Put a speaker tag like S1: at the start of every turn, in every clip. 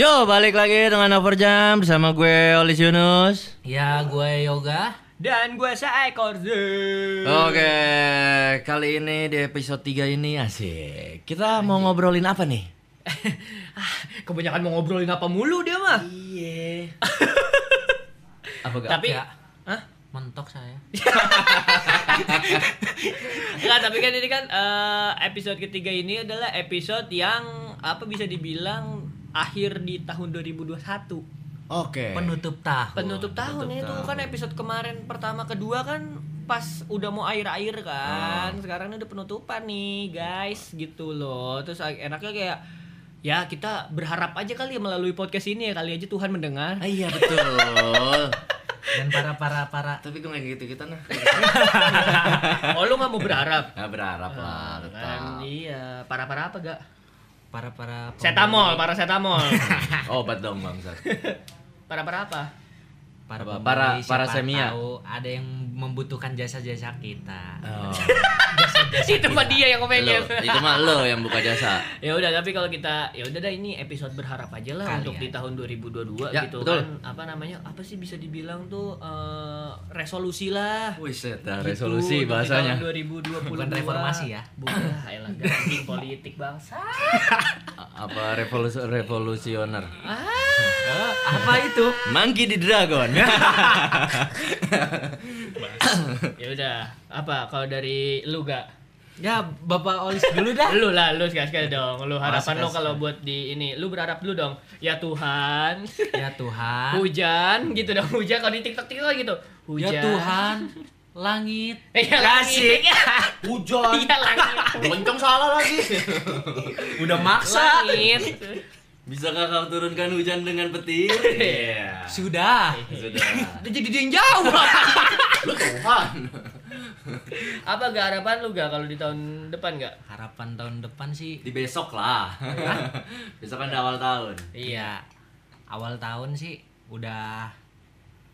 S1: Yo, balik lagi dengan Overjam bersama gue Olis Yunus.
S2: Ya, gue Yoga.
S3: Dan gue seekor zoo.
S1: Oke, kali ini di episode 3 ini asik. Kita mau ngobrolin apa nih?
S3: Ah, Kebanyakan mau ngobrolin apa mulu dia mah.
S1: Iya. apa gak?
S3: Tapi
S2: Ya.
S3: Hah?
S2: Mentok saya.
S3: Enggak, tapi kan ini kan eh, episode ketiga ini adalah episode yang apa bisa dibilang akhir di tahun 2021.
S1: Oke.
S2: Penutup tahun.
S3: Penutup tahun
S1: penutup
S3: itu
S1: tahun.
S3: kan episode kemarin pertama kedua kan pas udah mau air-air kan. Sekarang ini udah penutupan nih, guys, gitu loh. Terus enaknya kayak ya kita berharap aja kali ya melalui podcast ini ya kali aja Tuhan mendengar.
S1: Ah, iya betul.
S2: Dan para para para
S1: Tapi gue gak gitu kita nah.
S3: Oh lu nggak mau berharap?
S1: Nah, berharap lah
S3: Kan,
S1: tetap.
S3: iya, para-para apa gak?
S2: Para para
S3: Setamol, paracetamol.
S1: Obat dong.
S3: Para-para apa?
S2: para
S1: Apa? Para-
S2: siapa
S1: para semia.
S2: tahu ada yang membutuhkan jasa-jasa kita.
S1: Oh.
S2: Jasa-jasa
S3: itu mah dia yang
S1: Lo,
S3: komennya.
S1: itu mah lo yang buka jasa.
S3: ya udah, tapi kalau kita ya udah dah ini episode berharap aja lah
S2: Kali
S3: untuk
S2: ya.
S3: di tahun 2022
S1: Ya,
S3: gitu
S1: betul.
S3: kan. Apa namanya? Apa sih bisa dibilang tuh eh, resolusi lah.
S1: Wih, set, dah,
S3: Gitu,
S1: resolusi bahasanya.
S3: Tahun 2022.
S2: Bukan reformasi ya?
S3: Bukan, ganti politik bangsa.
S1: Apa revolusi revolusioner?
S3: Ah,
S2: Apa itu?
S1: Monkey di dragon.
S3: ya udah. Apa kalau dari lu gak?
S2: Ya, Bapak Olis dulu dah.
S3: lu lah lu sekali sekali dong lu harapan
S2: sekali-
S3: lu kalau buat di ini lu berharap dulu dong ya Tuhan
S2: Ya Tuhan.
S3: hujan gitu dong hujan kalau di tiktok tiktok gitu hujan
S2: Ya Tuhan. Langit.
S3: ya langit ya
S1: Hujan.
S3: iya langit
S1: Lonceng salah lagi.
S2: Udah maksa.
S3: langit
S1: Bisakah kau turunkan hujan dengan petir? Iya.
S2: Sudah.
S1: Sudah.
S3: udah jadi dia yang jawab
S1: Lu Tuhan.
S3: apa gak harapan lu gak kalau di tahun depan gak
S2: Harapan tahun depan sih
S1: Di besok lah. besok kan awal tahun.
S2: Iya. Awal tahun sih udah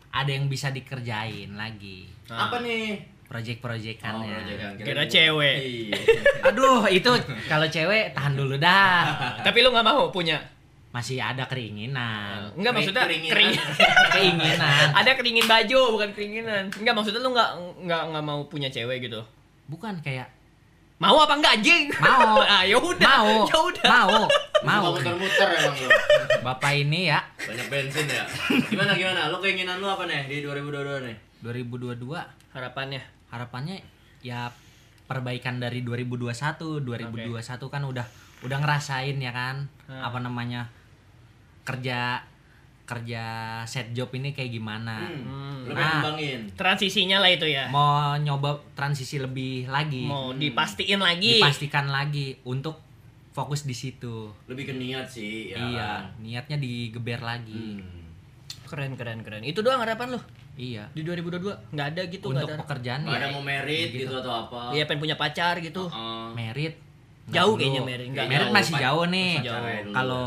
S2: ada yang bisa dikerjain lagi.
S1: Apa nih?
S2: Project-projectannya.
S1: proyekan.
S3: Kira cewek.
S1: Iya.
S2: Aduh, itu kalau cewek tahan dulu dah.
S3: tapi lu nggak mau punya
S2: Masih ada keinginan.
S3: Enggak
S1: Kering-
S3: maksudnya
S1: keringinan.
S3: kering
S2: Keinginan.
S3: ada keringin baju bukan keringinan enggak maksudnya lu nggak nggak nggak mau punya cewek gitu
S2: Bukan kayak
S3: mau apa enggak anjing
S2: Mau.
S3: ah ya udah
S2: mau.
S3: ya udah
S2: Mau.
S1: Mau
S2: Mau.
S1: muter-muter emang lu.
S2: Bapak ini ya
S1: Banyak bensin ya. Gimana gimana? Lu keinginan lu apa nih di 2022 nih?
S2: 2022
S3: harapannya
S2: harapannya ya perbaikan dari 2021. 2021 kan udah udah ngerasain ya kan
S3: Hmm.
S2: apa namanya kerja kerja set job ini kayak gimana.
S1: Hmm. Lu
S2: Nah.
S1: pengen kembangin.
S3: transisinya lah itu ya
S2: Mau nyoba transisi lebih lagi.
S3: mau dipastiin lagi
S2: dipastikan lagi untuk fokus di situ.
S1: Lebih ke niat sih ya.
S2: iya,
S1: kan?
S2: niatnya digeber lagi.
S1: Hmm.
S3: keren keren keren itu doang harapan lu
S2: Iya.
S3: di 2022 nggak ada gitu
S2: untuk
S3: nggak ada
S2: pekerjaan
S1: Nggak
S2: ya
S1: ada mau merit gitu atau apa?
S3: iya pengen punya pacar gitu
S1: Heeh.
S2: merit.
S3: Jauh
S2: Nggak
S3: kayaknya
S2: dulu.
S3: merit, nggak
S2: Merit
S1: jauh,
S2: masih jauh nih.
S1: Dulu.
S2: Kalau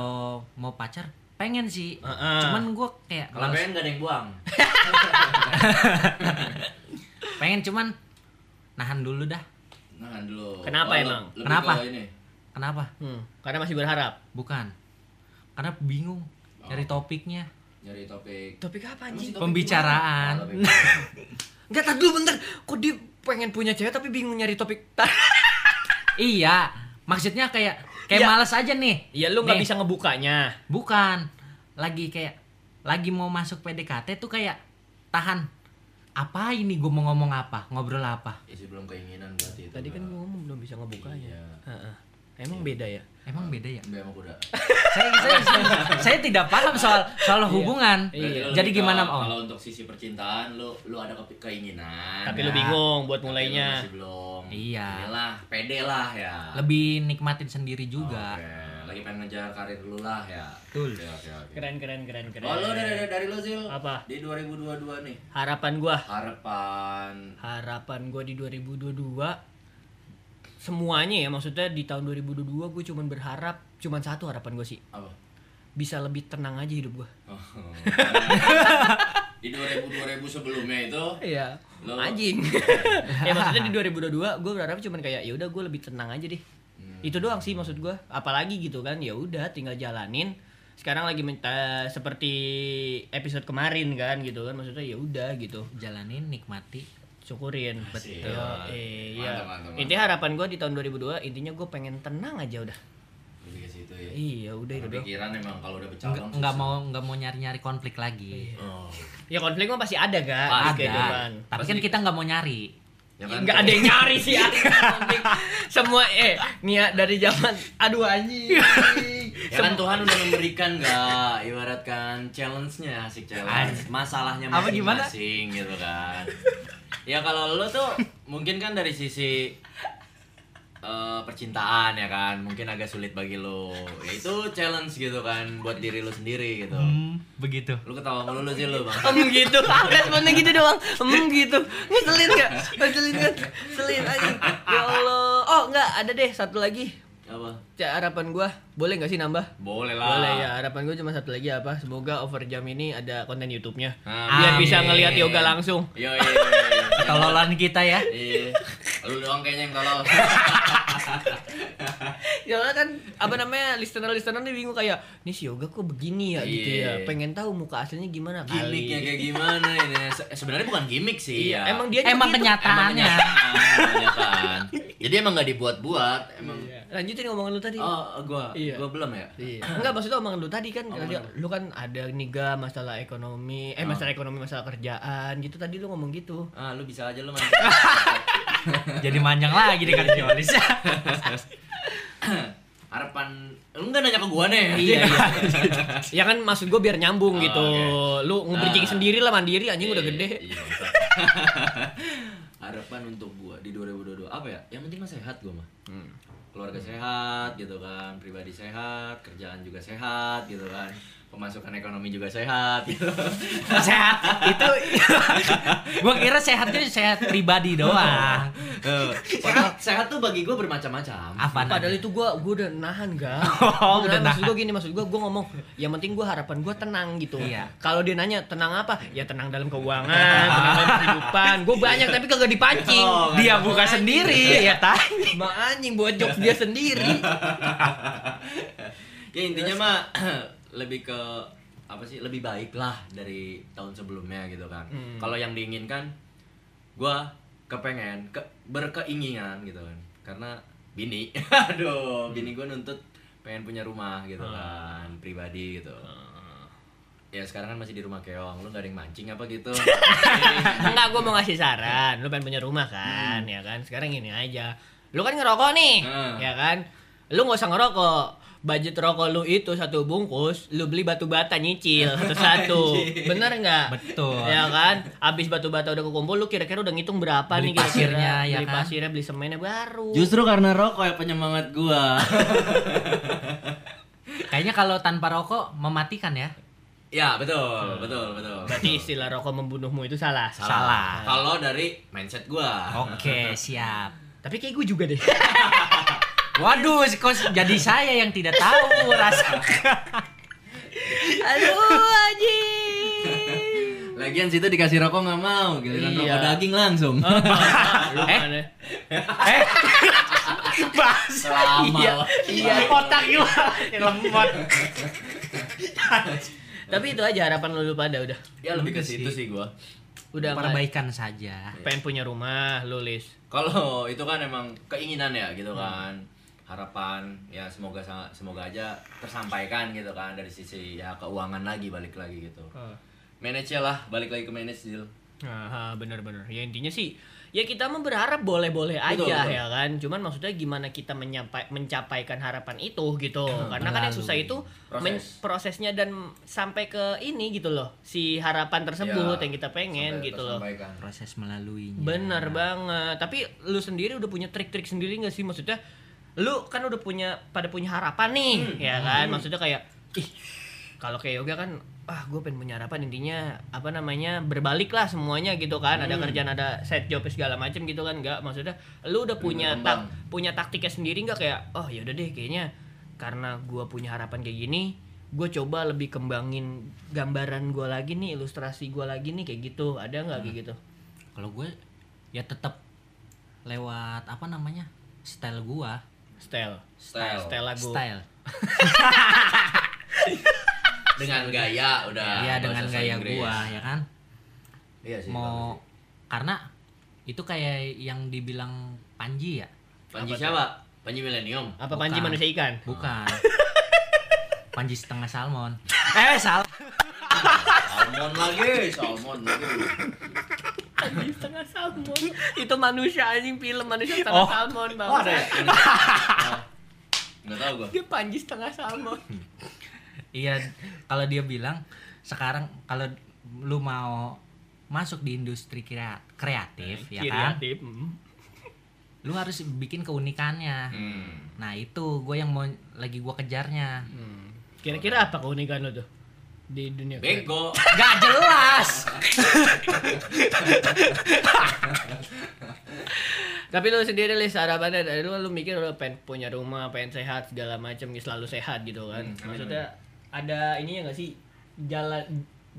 S2: mau pacar pengen sih.
S3: Heeh.
S2: Cuman gue kayak
S1: Kalau
S2: langsung-
S1: pengen gak ada yang buang.
S2: pengen cuman nahan dulu dah.
S1: Nah, dulu.
S3: Kenapa
S1: Oh,
S3: emang?
S1: lebih
S2: Kenapa?
S1: ke ini.
S2: Kenapa?
S3: Hmm, karena masih berharap
S2: Bukan. Karena bingung nyari
S1: Oh.
S2: topiknya.
S1: Nyari topik.
S3: topik apa anjing
S1: Topik
S2: Pembicaraan.
S1: Oh.
S3: Enggak, tar dulu bentar. Kok dia pengen punya cewek tapi bingung nyari topik.
S2: Iya, maksudnya kayak kayak
S3: Iya.
S2: males aja nih.
S3: Iya, lu nggak bisa ngebukanya.
S2: Bukan. Lagi kayak lagi mau masuk PDKT tuh kayak tahan. Apa ini gue mau ngomong apa? Ngobrol apa?
S1: Isi belum keinginan berarti itu.
S3: Tadi kan gua ngomong belum bisa ngebukanya.
S1: Iya.
S3: Heeh. Emang beda ya?
S2: Emang beda ya?
S1: Mbak sama kuda.
S2: saya, saya, saya, saya tidak paham soal soal hubungan.
S3: Iya.
S1: Berarti lu
S2: Jadi gimana om?
S1: Kalau untuk sisi percintaan lu lu ada ke- keinginan.
S3: Tapi
S1: ya.
S3: lu bingung buat
S1: Tapi lu
S3: mulainya.
S1: Masih belum.
S2: Iya.
S1: Inilah, pede lah ya.
S2: Lebih nikmatin sendiri juga.
S1: Oke, lagi pengen ngejar karir lu lah ya.
S2: Betul.
S1: Oke, oke, oke.
S3: Keren keren keren keren.
S1: Oh, lu dari, dari, dari lu Zil.
S3: Apa?
S1: Di 2022 nih.
S3: Harapan gua,
S1: Harapan
S3: harapan gua di 2022 semuanya ya maksudnya di tahun 2022 gue cuman berharap cuman satu harapan gue sih.
S1: Apa?
S3: bisa lebih tenang aja hidup gue
S1: Oh. di 2000 2000 sebelumnya itu?
S3: Iya.
S1: Lo-
S3: anjing. Ya maksudnya di 2022 gue berharap cuman kayak ya udah gue lebih tenang aja deh.
S1: Hmm.
S3: itu doang sih maksud gue apalagi gitu kan ya udah tinggal jalanin. Sekarang lagi minta seperti episode kemarin kan gitu kan. Maksudnya ya udah gitu.
S2: Jalanin nikmati
S3: syukurin
S1: Asik.
S3: betul. Iya.
S1: Mantap,
S3: intinya harapan gue di tahun 2002 intinya gue pengen tenang aja udah.
S1: Lebih ke situ ya.
S3: iya udah itu
S1: Pikiran emang kalau udah
S2: nggak
S1: bercabang
S2: nggak mau nggak mau nyari nyari konflik lagi.
S1: Oh.
S3: ya konflik mah pasti ada kan di
S2: ada.
S3: kehidupan.
S2: Tapi kan kita nggak mau nyari.
S1: Ya kan?
S3: nggak ada yang nyari sih konflik. Semua eh niat dari zaman aduh anjing
S1: Ya kan Tuhan udah memberikan nggak ibaratkan challenge-nya asik challenge masalahnya masing-masing gitu kan ya kalau lo tuh mungkin kan dari sisi eh, percintaan ya kan mungkin agak sulit bagi lo ya itu challenge gitu kan buat diri lo sendiri gitu
S2: hmm, begitu
S1: lu ketawa mulu lu sih lu bang
S3: Em gitu, responnya gitu doang. Em gitu. Ngeselin gak? Ngeselin? Ngeselin aja. Ya Allah. Oh enggak, ada deh satu lagi.
S1: Apa
S3: Cak, harapan gua boleh nggak sih nambah?
S1: boleh lah
S3: Boleh ya. Harapan gua cuma satu lagi apa? Semoga overjam ini ada konten YouTube-nya. Biar
S2: Amin.
S3: bisa ngelihat yoga langsung.
S1: Yo, iya, iya, iya.
S2: tololan kita ya
S1: Iya. Lu doang kayaknya yang tolol.
S3: Ya kan apa namanya listener-listener nih bingung kayak, "Nih si yoga kok begini ya?" gitu ya.
S1: Iya.
S3: Pengen tahu muka aslinya gimana
S1: Gimiknya
S3: kali.
S1: kayak gimana ini? Se- Sebenarnya bukan gimmick sih.
S3: Iya,
S1: ya.
S3: emang dia
S2: emang
S3: begitu.
S1: Emang
S2: kenyataannya
S1: kenyataan, emang kenyataan. Jadi emang nggak dibuat-buat, emang.
S3: Iya. Lanjutin ngomongan lu tadi.
S1: Oh, gua,
S3: Iya.
S1: gua belum ya.
S3: Iya. Enggak maksudnya omongan lu tadi kan
S1: apa?
S3: lu kan ada nih ga masalah ekonomi, eh
S1: Oh.
S3: masalah ekonomi, masalah kerjaan gitu tadi lu ngomong gitu.
S1: Ah, lu bisa aja lu
S2: jadi manjang lagi di kardiologis
S1: Harapan lu nggak nanya ke gua nih.
S3: Iya, ya kan maksud gue biar nyambung
S1: Oh,
S3: gitu.
S1: oke.
S3: Lu ngebridging
S1: Nah.
S3: sendiri lah mandiri anjing udah
S1: Iya,
S3: gede.
S1: Iya. Harapan untuk gua di 2022 apa ya? Yang penting mah sehat gua mah.
S3: Hmm.
S1: keluarga sehat gitu kan pribadi sehat kerjaan juga sehat gitu kan pemasukan ekonomi juga sehat gitu
S2: sehat itu gua kira sehatnya sehat pribadi doang
S1: Eh, sehat sehat tuh bagi gue bermacam-macam
S2: apa
S3: Padahal itu gua gua udah nahan ga.
S2: Oh,
S3: Udah
S2: udah
S3: maksud
S2: nahan.
S3: gua gini maksud gua gua ngomong yang penting gua harapan gua tenang gitu.
S2: Iya.
S3: Kalau dia nanya tenang apa? Ya tenang dalam keuangan, tenang dalam kehidupan. Gua banyak tapi kagak dipancing.
S1: Oh,
S2: dia
S1: nggak
S2: buka
S3: Anjing.
S2: sendiri ya tanya
S3: Mak anjing buat jokes dia sendiri.
S1: ya intinya mah lebih ke apa sih lebih baik lah dari tahun sebelumnya gitu kan
S3: Hmm.
S1: kalau yang diinginkan gue kepengen ke, berkeinginan gitu kan karena bini aduh bini gue nuntut pengen punya rumah gitu kan pribadi gitu ya sekarang kan masih di rumah keong lu gak ada yang mancing apa gitu
S3: Enggak, gue mau ngasih saran. Lu pengen punya rumah kan, ya kan? Sekarang gini aja. Lu kan ngerokok nih,
S1: Hmm.
S3: ya kan? Lu nggak usah ngerokok. Budget rokok lu itu satu bungkus, lu beli batu bata nyicil satu-satu. Bener nggak?
S2: Betul.
S3: Ya kan? Abis batu bata udah kekumpul, lu kira-kira udah ngitung berapa
S2: Beli
S3: nih kira-kira?
S2: pasirnya, ya
S3: beli
S2: kan?
S3: pasirnya, beli semennya baru.
S1: justru karena rokok ya penyemangat gue
S2: kayaknya kalau tanpa rokok mematikan ya
S1: ya betul betul betul
S3: Berarti istilah rokok membunuhmu itu salah.
S2: Salah.
S1: Kalau dari mindset gua.
S2: oke siap
S3: Tapi kayak gue juga deh.
S2: Waduh kok jadi saya yang tidak tahu rasa
S3: Aduh, anjing.
S1: Lagian situ dikasih rokok nggak mau, giliran
S3: Iya.
S1: rokok daging langsung.
S3: Lu
S2: Eh? eh
S1: Lama.
S3: Iya,
S2: iya otak gua lemot
S3: Tapi itu aja harapan lu pada udah.
S1: Ya lebih ke situ sih gua.
S3: Udah
S2: perbaikan saja
S3: pengen punya rumah, lu Lis.
S1: Kalau itu kan emang keinginan ya gitu kan. Harapan ya semoga semoga aja tersampaikan gitu kan dari sisi ya keuangan lagi balik lagi gitu. Manage lah, balik lagi ke manage deal.
S3: Nah, bener-bener. Ya intinya sih, ya kita mah berharap boleh-boleh aja
S1: Betul, betul.
S3: ya kan. Cuman maksudnya gimana kita menyampai, mencapaikan harapan itu gitu. Karena kan yang susah itu men-
S1: proses.
S3: prosesnya dan sampai ke ini gitu loh. Si harapan tersebut
S1: Ya,
S3: yang kita pengen gitu loh.
S2: proses melaluinya
S3: Bener banget. Tapi lu sendiri udah punya trik-trik sendiri gak sih? Maksudnya lu kan udah punya pada punya harapan nih, ya kan? Maksudnya kayak ih kalau kayak yoga kan ah gue pengen punya harapan intinya apa namanya berbalik lah semuanya gitu kan? Ada kerjaan ada set job segala macem gitu kan? Nggak maksudnya lu udah punya tak
S1: berkembang.
S3: punya taktiknya sendiri nggak? Kayak oh yaudah deh kayaknya karena gue punya harapan kayak gini gue coba lebih kembangin gambaran gue lagi nih ilustrasi gue lagi nih kayak gitu. Ada nggak kayak gitu?
S2: Kalau gue ya tetap lewat apa namanya style gua
S3: style
S1: Style.
S3: style lagu
S2: style
S1: dengan gaya udah
S2: Iya dengan gaya
S1: Inggris.
S2: gua ya kan.
S1: Iya sih.
S2: Mau karena itu kayak yang dibilang Panji ya?
S1: Panji
S3: Apa
S1: siapa? Panji Millennium.
S3: Apa
S2: Bukan.
S3: panji manusia ikan?
S2: Bukan. Panji setengah salmon. Eh, sal.
S1: Salmon lagi, salmon lagi.
S3: Panji setengah salmon. Itu manusia anjing film manusia setengah
S2: Oh.
S3: salmon, Bang.
S1: Oh ada ya? Tahu gua.
S3: Dia panji setengah salmon.
S2: Iya, kalau dia bilang sekarang kalau lu mau masuk di industri krea- kreatif ya kan,
S3: Kreatif. Hmm.
S2: lu harus bikin keunikannya.
S1: Hmm.
S2: Nah itu gue yang mau lagi gue kejarnya.
S3: Hmm. Kira-kira apa keunikan lo tuh di dunia kreatif?
S1: Bego.
S2: Gak jelas.
S3: Tapi lu sendiri Lis harapannya dari lu lu mikir lu pengen punya rumah, pengen sehat segala macam selalu sehat gitu kan.
S1: Hmm, amin,
S3: Maksudnya ada ininya nggak sih? Jalan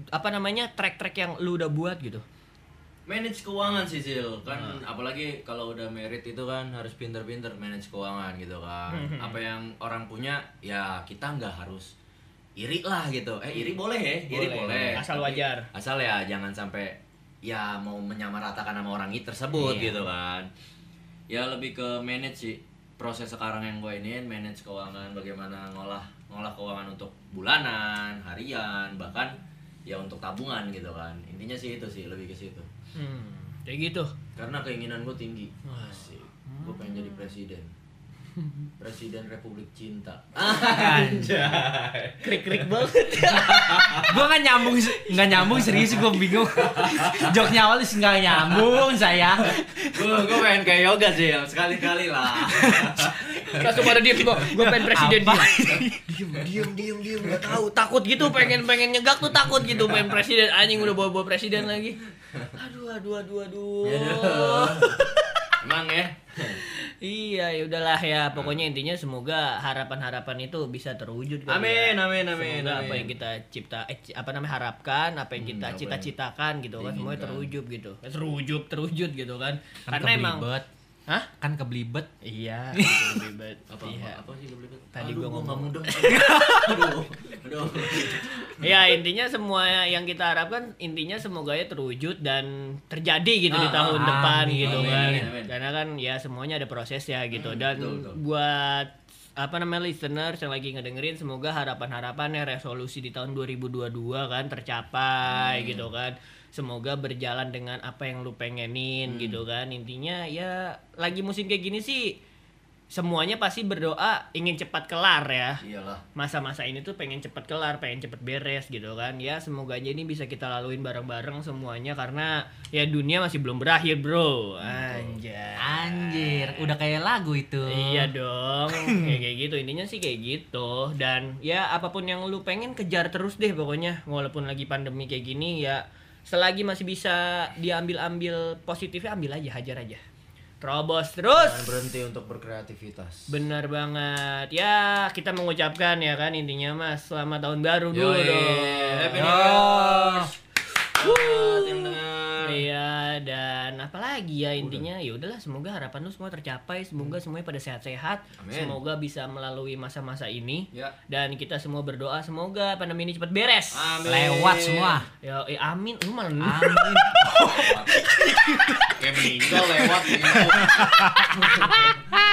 S3: apa namanya track-track yang lu udah buat gitu.
S1: Manage keuangan sih Sil. Kan apalagi kalau udah merit itu kan harus pinter-pinter manage keuangan gitu kan. Apa yang orang punya ya kita nggak harus iri lah gitu. Eh iri boleh ya? Iri
S3: Boleh.
S1: boleh,
S3: Asal
S1: Tapi
S3: wajar.
S1: asal ya jangan sampai ya mau menyamaratakan sama orang itu tersebut
S2: Iya.
S1: gitu kan ya lebih ke manage sih proses sekarang yang gue ini manage keuangan bagaimana ngolah ngolah keuangan untuk bulanan harian bahkan ya untuk tabungan gitu kan intinya sih itu sih lebih ke situ
S3: Hmm. Kayak gitu.
S1: karena keinginan gue tinggi. Asik. gue pengen jadi presiden presiden Republik Cinta
S3: Krik-krik banget.
S2: gue nggak nyambung, nggak nyambung serius gue bingung. Joknya awal sih nggak nyambung saya.
S1: gue gue pengen kayak yoga sih ya sekali kali lah
S3: Langsung pada diem gua, gua pengen presiden
S2: Apa?
S3: diem. Diem diem diem nggak tahu. Takut gitu pengen pengen nyegak tuh takut gitu pengen presiden anjing udah bawa bawa presiden lagi. Aduh aduh aduh aduh.
S1: emang ya
S3: Iya, ya udahlah ya. Pokoknya intinya semoga harapan-harapan itu bisa terwujud. kali
S1: Amin,
S3: ya.
S1: amin, amin,
S3: Semoga
S1: amin.
S3: apa yang kita cipta, eh, apa namanya harapkan, apa yang kita
S1: Hmm, apa yang
S3: cita-citakan gitu kan, semuanya terwujud gitu. Terwujud, terwujud gitu kan.
S2: Kan
S3: Karena emang. Hah?
S2: Kan keblibet.
S3: Iya, baik.
S1: apa
S3: Iya.
S1: apa, apa sih gue belibet
S3: Tadi
S1: Aduh,
S3: gua ngomong.
S1: mudah aduh aduh
S3: Ya intinya semua yang kita harapkan intinya semoga ya terwujud dan terjadi gitu di
S1: Ah,
S3: tahun
S2: ah,
S3: depan
S2: amin,
S3: gitu
S1: amin,
S3: kan.
S1: amin.
S3: Karena kan ya semuanya ada proses ya gitu
S1: Hmm,
S3: dan
S1: betul, betul.
S3: buat apa namanya listeners yang lagi ngedengerin semoga harapan-harapannya resolusi di tahun 2022 kan tercapai
S1: Hmm.
S3: gitu kan. Semoga berjalan dengan apa yang lu pengenin
S1: Hmm.
S3: gitu kan. Intinya ya lagi musim kayak gini sih semuanya pasti berdoa ingin cepat kelar ya
S1: iyalah
S3: masa-masa ini tuh pengen cepet kelar, pengen cepet beres gitu kan. Ya semoga aja ini bisa kita laluin bareng-bareng semuanya karena ya dunia masih belum berakhir, Bro. Anjay.
S2: Anjir, udah kayak lagu itu.
S3: Iya dong, kayak kayak gitu intinya sih kayak gitu dan ya apa pun yang lu pengen kejar terus deh pokoknya walaupun lagi pandemi kayak gini ya selagi masih bisa diambil-ambil positifnya ambil aja hajar aja terobos terus
S1: jangan berhenti untuk berkreativitas
S3: Benar banget. Ya, kita mengucapkan ya kan intinya Mas, selamat tahun baru dulu
S1: Yoi.
S3: dong.
S1: Happy. New Year.
S3: Apalagi ya intinya ya udahlah semoga harapan lu semua tercapai, semoga semuanya pada sehat-sehat, semoga bisa melalui masa-masa ini.
S1: Ya.
S3: Dan kita semua berdoa semoga pandemi ini cepat beres.
S1: Amin.
S2: Lewat semua.
S3: Ya, eh, amin. Lu malah
S2: Amin.
S1: Kayak meninggal lewat.